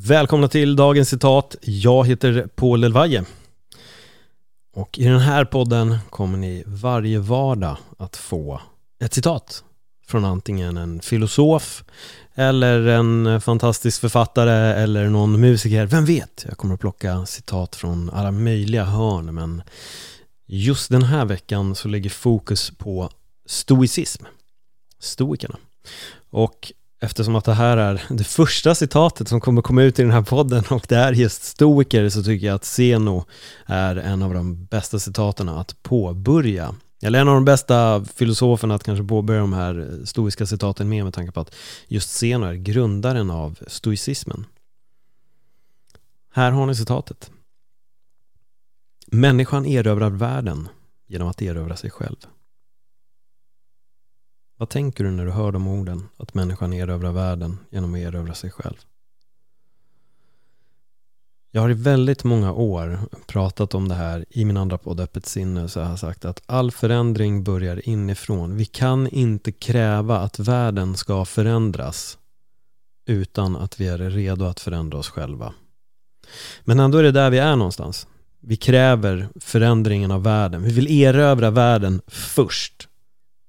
Välkomna till dagens citat. Jag heter Paul Elvaje. Och i den här podden kommer ni varje vardag att få ett citat från antingen en filosof eller en fantastisk författare eller någon musiker. Vem vet? Jag kommer att plocka citat från alla möjliga hörn men just den här veckan så ligger fokus på stoicism. Stoikerna. Och eftersom att det här är det första citatet som kommer komma ut i den här podden och det är just stoiker så tycker jag att Zeno är en av de bästa citaten att påbörja eller en av de bästa filosoferna att kanske påbörja de här stoiska citaten med med tanke på att just Zeno är grundaren av stoicismen. Här har ni citatet. Människan erövrar världen genom att erövra sig själv. Vad tänker du när du hör de orden? Att människan erövrar världen genom att erövra sig själv. Jag har i väldigt många år pratat om det här i min andra podd Öppet sinne så jag har sagt att all förändring börjar inifrån. Vi kan inte kräva att världen ska förändras utan att vi är redo att förändra oss själva. Men ändå är det där vi är någonstans. Vi kräver förändringen av världen. Vi vill erövra världen först.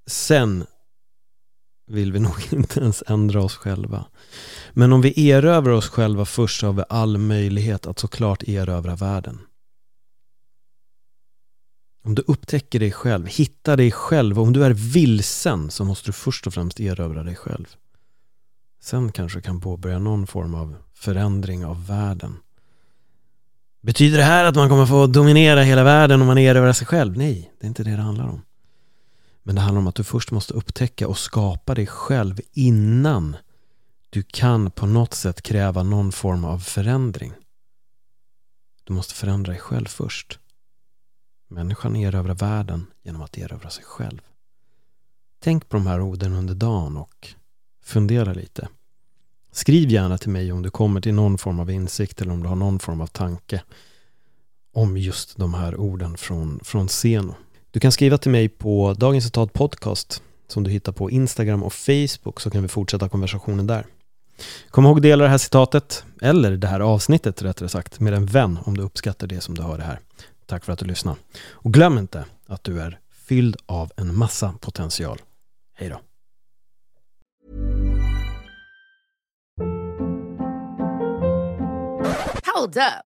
Sen vill vi nog inte ens ändra oss själva. Men om vi erövrar oss själva först så har vi all möjlighet att såklart erövra världen. Om du upptäcker dig själv, hittar dig själv, och om du är vilsen så måste du först och främst erövra dig själv. Sen kanske du kan påbörja någon form av förändring av världen. Betyder det här att man kommer få dominera hela världen om man erövrar sig själv? Nej, det är inte det det handlar om. Men det handlar om att du först måste upptäcka och skapa dig själv innan du kan på något sätt kräva någon form av förändring. Du måste förändra dig själv först. Människan erövrar världen genom att erövra sig själv. Tänk på de här orden under dagen och fundera lite. Skriv gärna till mig om du kommer till någon form av insikt eller om du har någon form av tanke om just de här orden från, från Seno. Du kan skriva till mig på Dagens Citat Podcast som du hittar på Instagram och Facebook så kan vi fortsätta konversationen där. Kom ihåg att dela det här citatet, eller det här avsnittet rättare sagt, med en vän om du uppskattar det som du hör det här. Tack för att du lyssnade. Och glöm inte att du är fylld av en massa potential. Hej då. Hold up.